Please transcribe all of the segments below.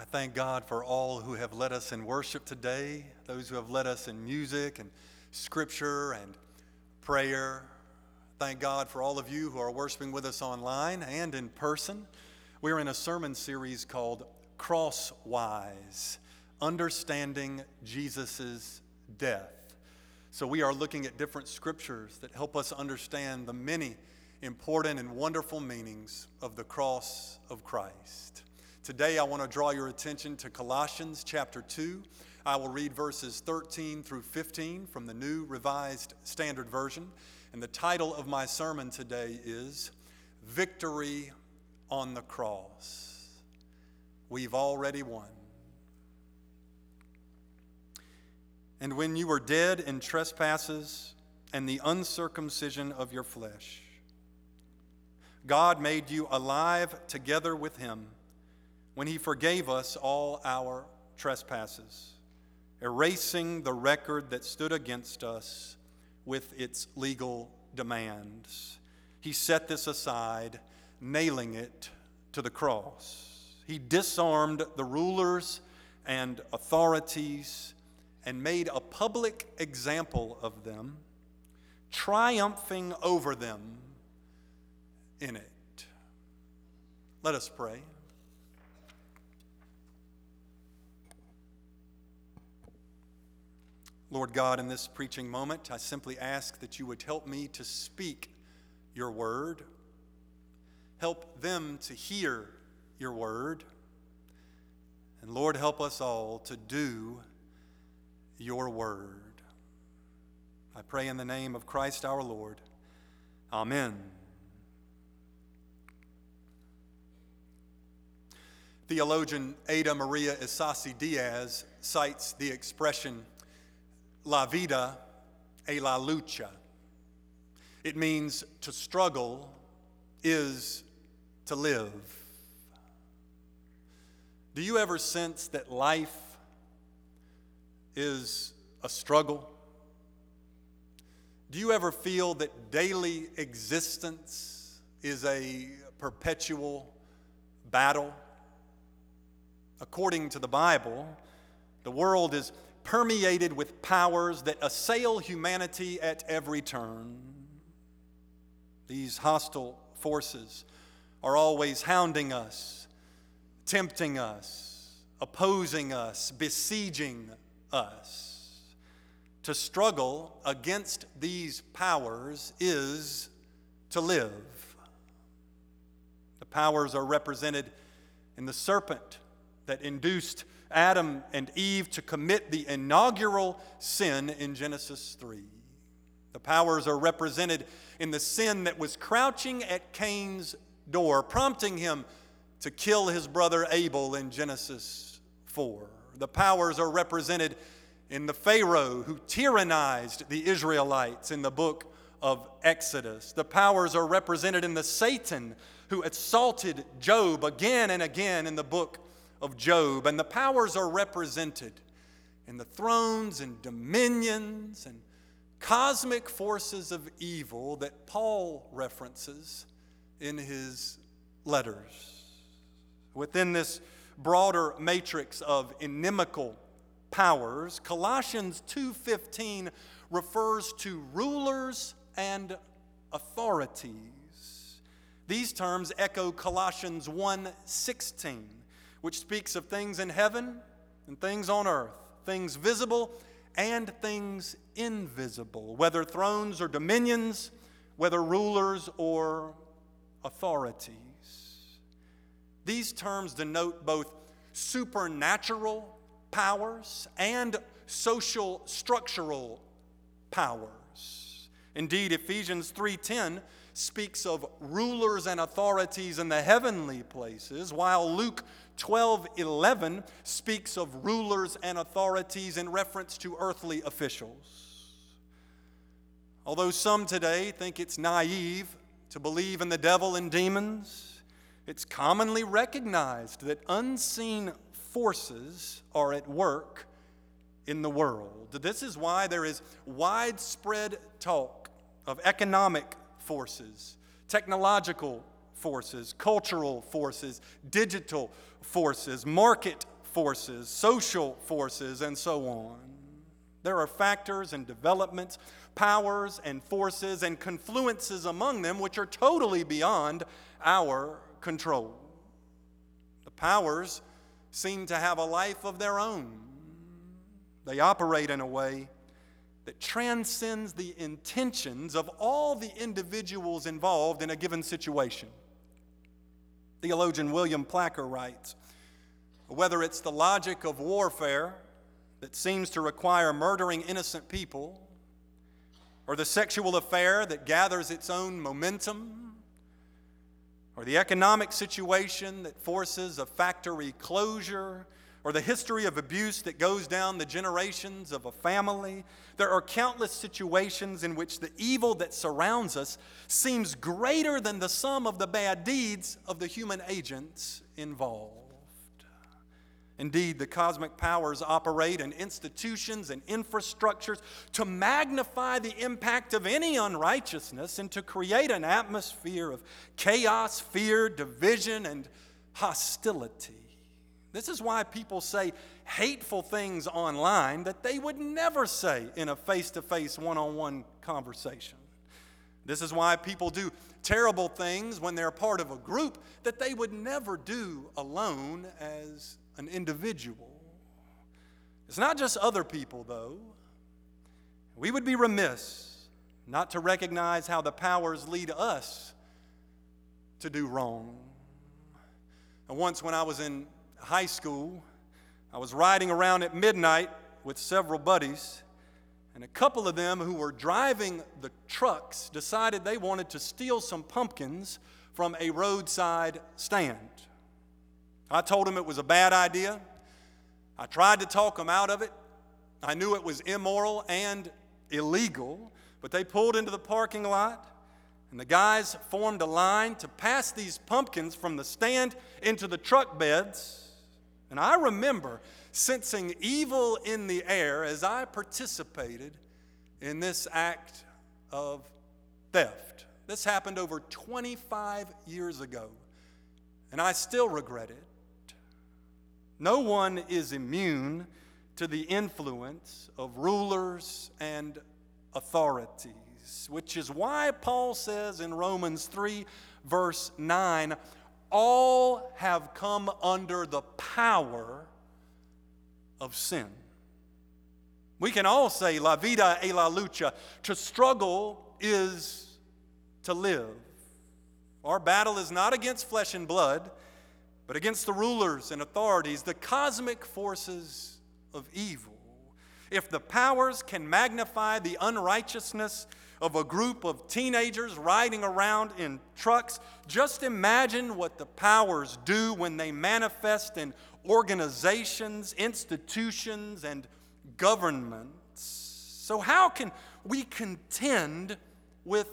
I thank God for all who have led us in worship today, those who have led us in music and scripture and prayer. Thank God for all of you who are worshiping with us online and in person. We're in a sermon series called Crosswise Understanding Jesus' Death. So we are looking at different scriptures that help us understand the many important and wonderful meanings of the cross of Christ. Today, I want to draw your attention to Colossians chapter 2. I will read verses 13 through 15 from the New Revised Standard Version. And the title of my sermon today is Victory on the Cross. We've already won. And when you were dead in trespasses and the uncircumcision of your flesh, God made you alive together with him when he forgave us all our trespasses, erasing the record that stood against us with its legal demands. He set this aside, nailing it to the cross. He disarmed the rulers and authorities and made a public example of them, triumphing over them in it. Let us pray. Lord God, in this preaching moment, I simply ask that you would help me to speak your word, help them to hear your word, and Lord, help us all to do your word. I pray in the name of Christ our Lord. Amen. Theologian Ada Maria Isasi Diaz cites the expression la vida e la lucha. It means to struggle is to live. Do you ever sense that life is a struggle? Do you ever feel that daily existence is a perpetual battle? According to the Bible, the world is permeated with powers that assail humanity at every turn. These hostile forces are always hounding us, tempting us, opposing us, besieging us. To struggle against these powers is to live. The powers are represented in the serpent that induced Adam and Eve to commit the inaugural sin in Genesis 3. The powers are represented in the sin that was crouching at Cain's door, prompting him to kill his brother Abel in Genesis 4. The powers are represented in the Pharaoh who tyrannized the Israelites in the book of Exodus. The powers are represented in the Satan who assaulted Job again and again in the book of Job. And the powers are represented in the thrones and dominions and cosmic forces of evil that Paul references in his letters. Within this broader matrix of inimical powers, Colossians 2:15 refers to rulers and authorities. These terms echo Colossians 1:16 which speaks of things in heaven and things on earth, things visible and things invisible, whether thrones or dominions, whether rulers or authorities. These terms denote both supernatural powers and social structural powers. Indeed, Ephesians 3:10 speaks of rulers and authorities in the heavenly places, while Luke 12 11 speaks of rulers and authorities in reference to earthly officials. Although some today think it's naive to believe in the devil and demons, it's commonly recognized that unseen forces are at work in the world. This is why there is widespread talk of economic forces, technological forces, cultural forces, digital forces, market forces, social forces, and so on. There are factors and developments, powers and forces, and confluences among them which are totally beyond our control. The powers seem to have a life of their own. They operate in a way that transcends the intentions of all the individuals involved in a given situation. Theologian William Placher writes whether it's the logic of warfare that seems to require murdering innocent people, or the sexual affair that gathers its own momentum, or the economic situation that forces a factory closure or the history of abuse that goes down the generations of a family. There are countless situations in which the evil that surrounds us seems greater than the sum of the bad deeds of the human agents involved. Indeed, the cosmic powers operate in institutions and infrastructures to magnify the impact of any unrighteousness and to create an atmosphere of chaos, fear, division, and hostility. This is why people say hateful things online that they would never say in a face to face, one on one conversation. This is why people do terrible things when they're part of a group that they would never do alone as an individual. It's not just other people, though. We would be remiss not to recognize how the powers lead us to do wrong. And once, when I was in high school, I was riding around at midnight with several buddies, and a couple of them who were driving the trucks decided they wanted to steal some pumpkins from a roadside stand. I told them it was a bad idea. I tried to talk them out of it. I knew it was immoral and illegal, but they pulled into the parking lot and the guys formed a line to pass these pumpkins from the stand into the truck beds. And I remember sensing evil in the air as I participated in this act of theft. This happened over 25 years ago, and I still regret it. No one is immune to the influence of rulers and authorities, which is why Paul says in Romans 3, verse 9, all have come under the power of sin. We can all say, La vida e la lucha. To struggle is to live. Our battle is not against flesh and blood, but against the rulers and authorities, the cosmic forces of evil. If the powers can magnify the unrighteousness of a group of teenagers riding around in trucks. Just imagine what the powers do when they manifest in organizations, institutions, and governments. So, how can we contend with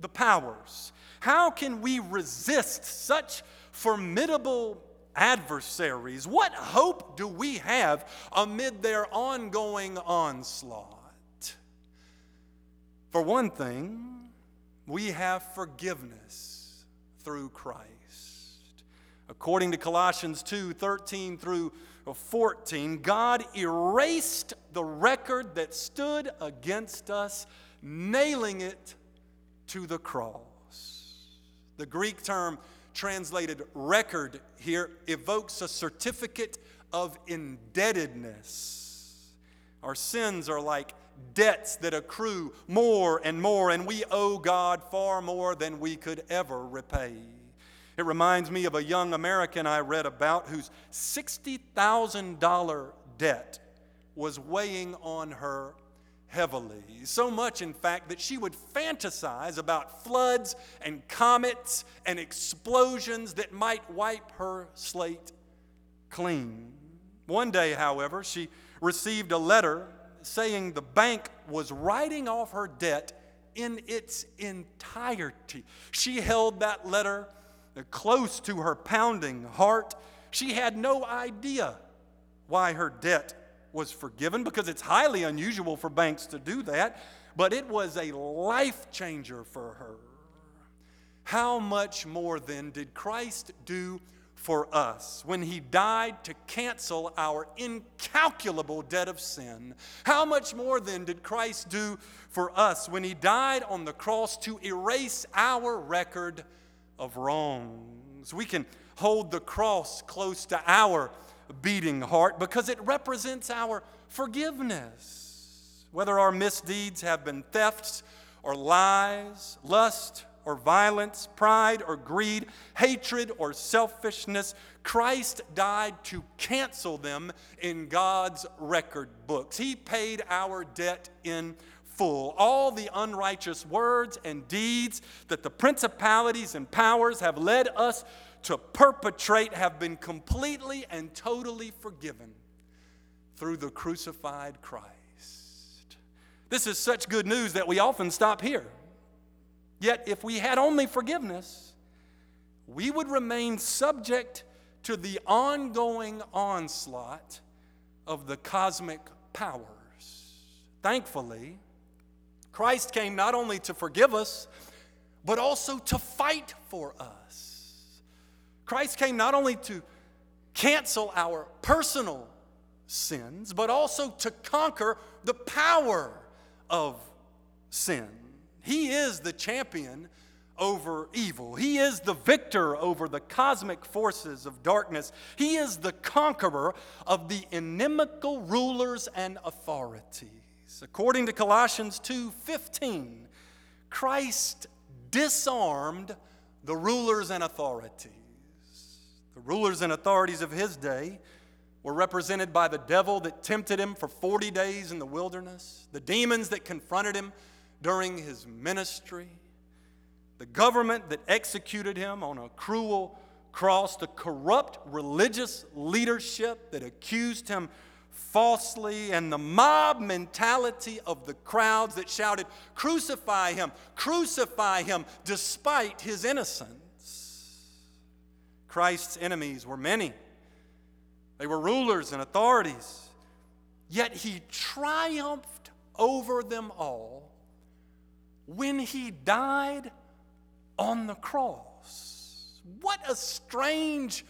the powers? How can we resist such formidable adversaries? What hope do we have amid their ongoing onslaught? For one thing, we have forgiveness through Christ. According to Colossians 2 13 through 14, God erased the record that stood against us, nailing it to the cross. The Greek term translated record here evokes a certificate of indebtedness. Our sins are like debts that accrue more and more, and we owe God far more than we could ever repay. It reminds me of a young American I read about whose $60,000 debt was weighing on her heavily. So much, in fact, that she would fantasize about floods and comets and explosions that might wipe her slate clean. One day, however, she received a letter saying the bank was writing off her debt in its entirety. She held that letter close to her pounding heart. She had no idea why her debt was forgiven because it's highly unusual for banks to do that, but it was a life changer for her. How much more then did Christ do for us when he died to cancel our incalculable debt of sin? How much more then did Christ do for us when he died on the cross to erase our record of wrongs? We can hold the cross close to our beating heart because it represents our forgiveness. Whether our misdeeds have been thefts or lies, lust, or violence, pride or greed, hatred or selfishness. Christ died to cancel them in God's record books. He paid our debt in full. All the unrighteous words and deeds that the principalities and powers have led us to perpetrate have been completely and totally forgiven through the crucified Christ. This is such good news that we often stop here. Yet, if we had only forgiveness, we would remain subject to the ongoing onslaught of the cosmic powers. Thankfully, Christ came not only to forgive us, but also to fight for us. Christ came not only to cancel our personal sins, but also to conquer the power of sin. He is the champion over evil. He is the victor over the cosmic forces of darkness. He is the conqueror of the inimical rulers and authorities. According to Colossians 2:15, Christ disarmed the rulers and authorities. The rulers and authorities of his day were represented by the devil that tempted him for 40 days in the wilderness, the demons that confronted him during his ministry, the government that executed him on a cruel cross, the corrupt religious leadership that accused him falsely, and the mob mentality of the crowds that shouted, Crucify him, crucify him, despite his innocence. Christ's enemies were many, they were rulers and authorities, yet he triumphed over them all when he died on the cross. What a strange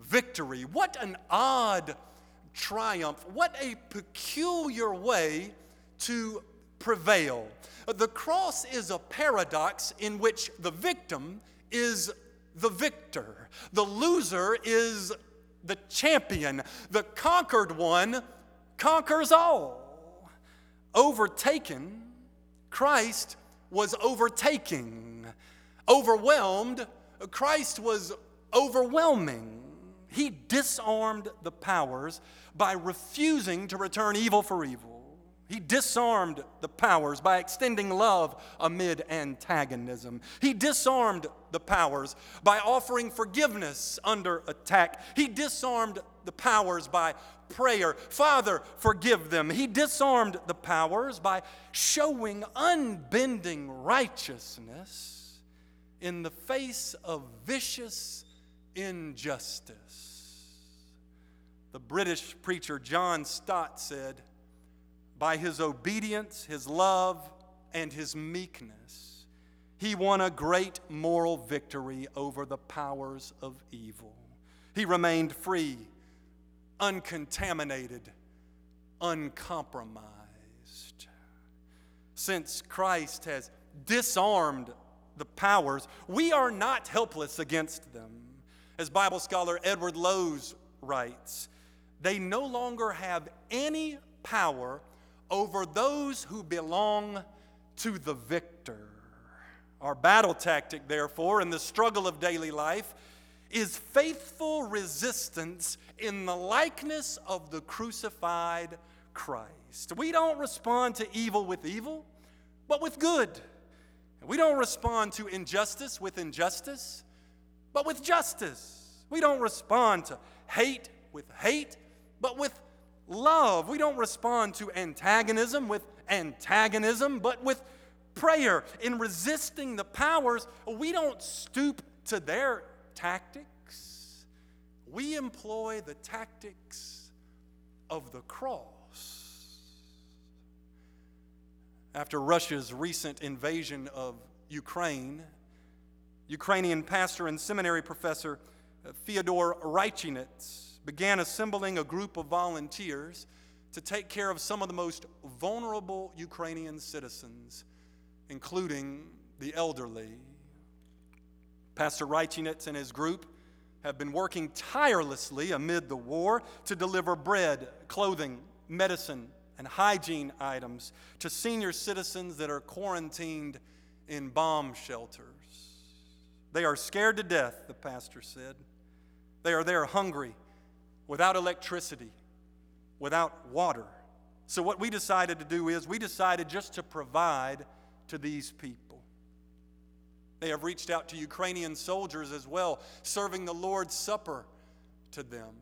victory. What an odd triumph. What a peculiar way to prevail. The cross is a paradox in which the victim is the victor, the loser is the champion, the conquered one conquers all. Overtaken Christ was overtaking. Overwhelmed, Christ was overwhelming. He disarmed the powers by refusing to return evil for evil. He disarmed the powers by extending love amid antagonism. He disarmed the powers by offering forgiveness under attack. He disarmed the powers by prayer. Father, forgive them. He disarmed the powers by showing unbending righteousness in the face of vicious injustice. The British preacher John Stott said, By his obedience, his love, and his meekness, he won a great moral victory over the powers of evil. He remained free uncontaminated, uncompromised. Since Christ has disarmed the powers, we are not helpless against them. As Bible scholar Edward Lohse writes, they no longer have any power over those who belong to the victor. Our battle tactic, therefore, in the struggle of daily life is faithful resistance in the likeness of the crucified Christ. We don't respond to evil with evil, but with good. We don't respond to injustice with injustice, but with justice. We don't respond to hate with hate, but with love. We don't respond to antagonism with antagonism, but with prayer. In resisting the powers, we don't stoop to their tactics, we employ the tactics of the cross. After Russia's recent invasion of Ukraine, Ukrainian pastor and seminary professor uh, Fyodor Raichynets began assembling a group of volunteers to take care of some of the most vulnerable Ukrainian citizens, including the elderly. Pastor Raichynets and his group have been working tirelessly amid the war to deliver bread, clothing, medicine, and hygiene items to senior citizens that are quarantined in bomb shelters. They are scared to death, the pastor said. They are there hungry, without electricity, without water. So, what we decided to do is we decided just to provide to these people. They have reached out to Ukrainian soldiers as well, serving the Lord's Supper to them.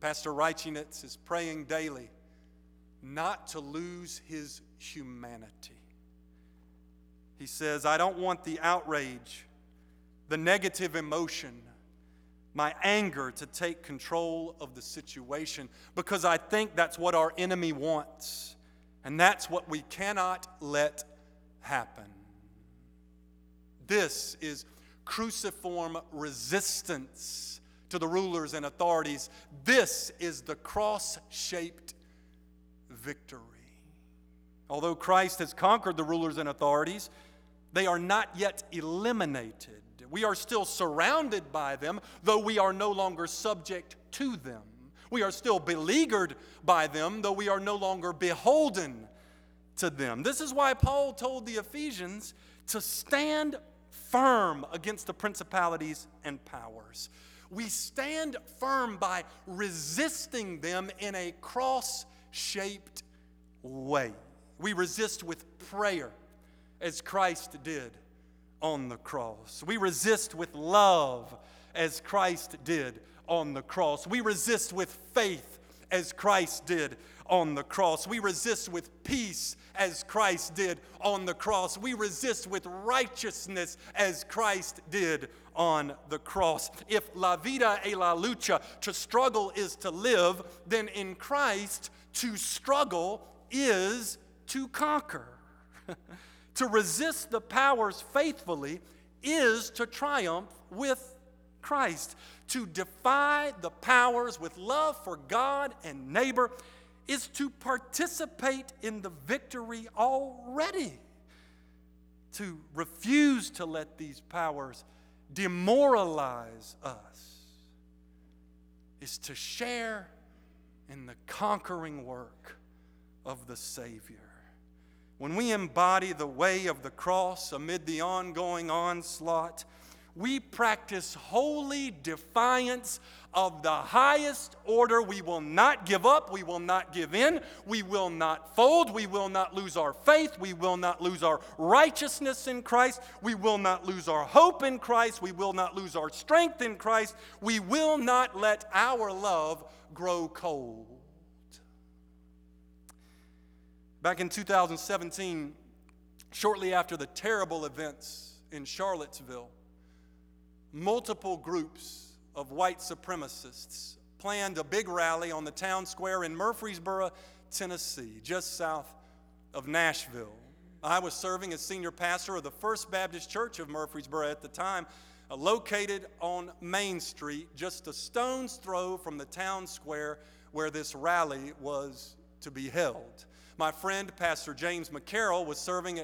Pastor Raichynets is praying daily not to lose his humanity. He says, I don't want the outrage, the negative emotion, my anger to take control of the situation because I think that's what our enemy wants. And that's what we cannot let happen. This is cruciform resistance to the rulers and authorities. This is the cross shaped victory. Although Christ has conquered the rulers and authorities, they are not yet eliminated. We are still surrounded by them, though we are no longer subject to them. We are still beleaguered by them, though we are no longer beholden to them. This is why Paul told the Ephesians to stand firm against the principalities and powers. We stand firm by resisting them in a cross shaped way. We resist with prayer as Christ did on the cross. We resist with love as Christ did on the cross. We resist with faith as Christ did on the cross. We resist with peace as Christ did on the cross. We resist with righteousness as Christ did on the cross. If la vida e la lucha, to struggle is to live, then in Christ, to struggle is to conquer. to resist the powers faithfully is to triumph with Christ. To defy the powers with love for God and neighbor is to participate in the victory already. To refuse to let these powers demoralize us is to share in the conquering work of the Savior. When we embody the way of the cross amid the ongoing onslaught, practice holy defiance of the highest order. We will not give up. We will not give in. We will not fold. We will not lose our faith. We will not lose our righteousness in Christ. We will not lose our hope in Christ. We will not lose our strength in Christ. We will not let our love grow cold. Back in 2017, shortly after the terrible events in Charlottesville, multiple groups of white supremacists planned a big rally on the town square in Murfreesboro, Tennessee, just south of Nashville. I was serving as senior pastor of the First Baptist Church of Murfreesboro at the time, uh, located on Main Street, just a stone's throw from the town square where this rally was to be held. My friend, Pastor James McCarroll, was serving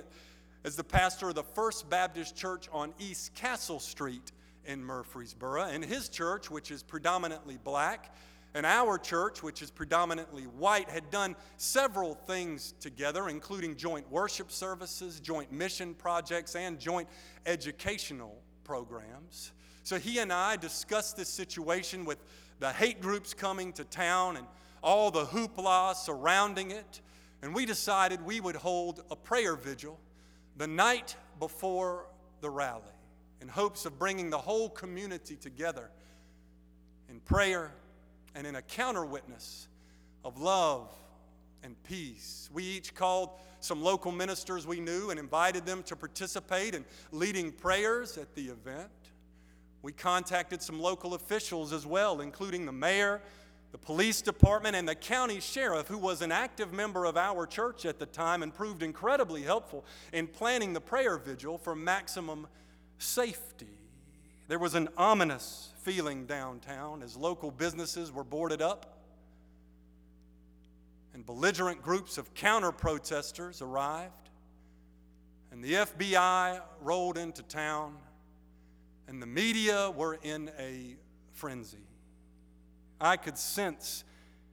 as the pastor of the First Baptist Church on East Castle Street in Murfreesboro. And his church, which is predominantly black, and our church, which is predominantly white, had done several things together, including joint worship services, joint mission projects, and joint educational programs. So he and I discussed this situation with the hate groups coming to town and all the hoopla surrounding it. And we decided we would hold a prayer vigil the night before the rally in hopes of bringing the whole community together in prayer and in a counter witness of love and peace. We each called some local ministers we knew and invited them to participate in leading prayers at the event. We contacted some local officials as well, including the mayor, the police department, and the county sheriff, who was an active member of our church at the time and proved incredibly helpful in planning the prayer vigil for maximum safety. There was an ominous feeling downtown as local businesses were boarded up and belligerent groups of counter protesters arrived. And the FBI rolled into town, and the media were in a frenzy. I could sense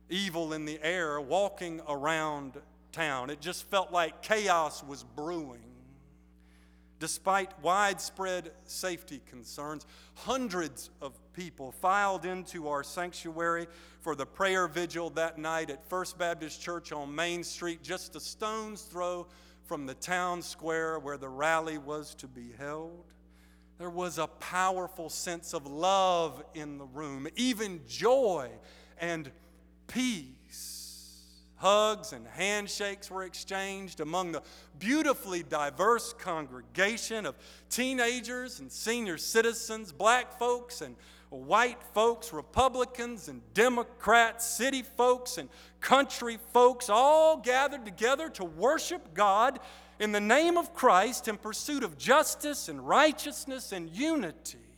evil in the air walking around town. It just felt like chaos was brewing. Despite widespread safety concerns, hundreds of people filed into our sanctuary for the prayer vigil that night at First Baptist Church on Main Street, just a stone's throw from the town square where the rally was to be held. There was a powerful sense of love in the room, even joy and peace. Hugs and handshakes were exchanged among the beautifully diverse congregation of teenagers and senior citizens, black folks and white folks, Republicans and Democrats, city folks and country folks, all gathered together to worship God in the name of Christ in pursuit of justice and righteousness and unity.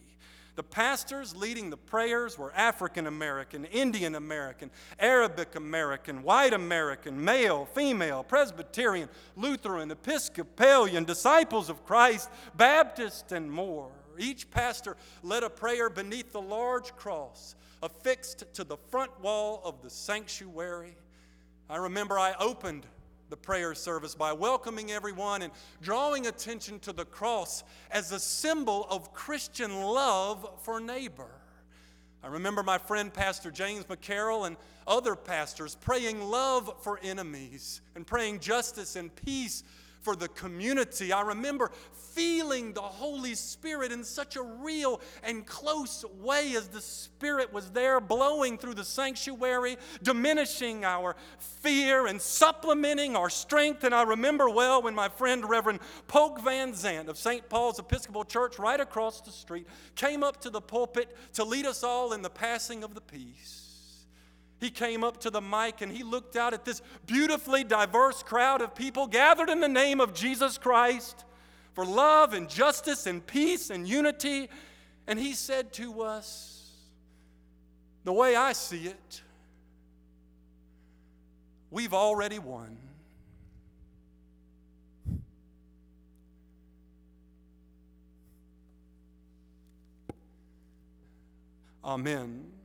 The pastors leading the prayers were African American, Indian American, Arabic American, white American, male, female, Presbyterian, Lutheran, Episcopalian, disciples of Christ, Baptist, and more. Each pastor led a prayer beneath the large cross affixed to the front wall of the sanctuary. I remember I opened the prayer service by welcoming everyone and drawing attention to the cross as a symbol of Christian love for neighbor. I remember my friend Pastor James McCarroll and other pastors praying love for enemies and praying justice and peace for the community. I remember feeling the Holy Spirit in such a real and close way as the Spirit was there blowing through the sanctuary, diminishing our fear and supplementing our strength. And I remember well when my friend Reverend Polk Van Zandt of St. Paul's Episcopal Church right across the street came up to the pulpit to lead us all in the passing of the peace he came up to the mic and he looked out at this beautifully diverse crowd of people gathered in the name of Jesus Christ for love and justice and peace and unity. And he said to us, the way I see it, we've already won. Amen.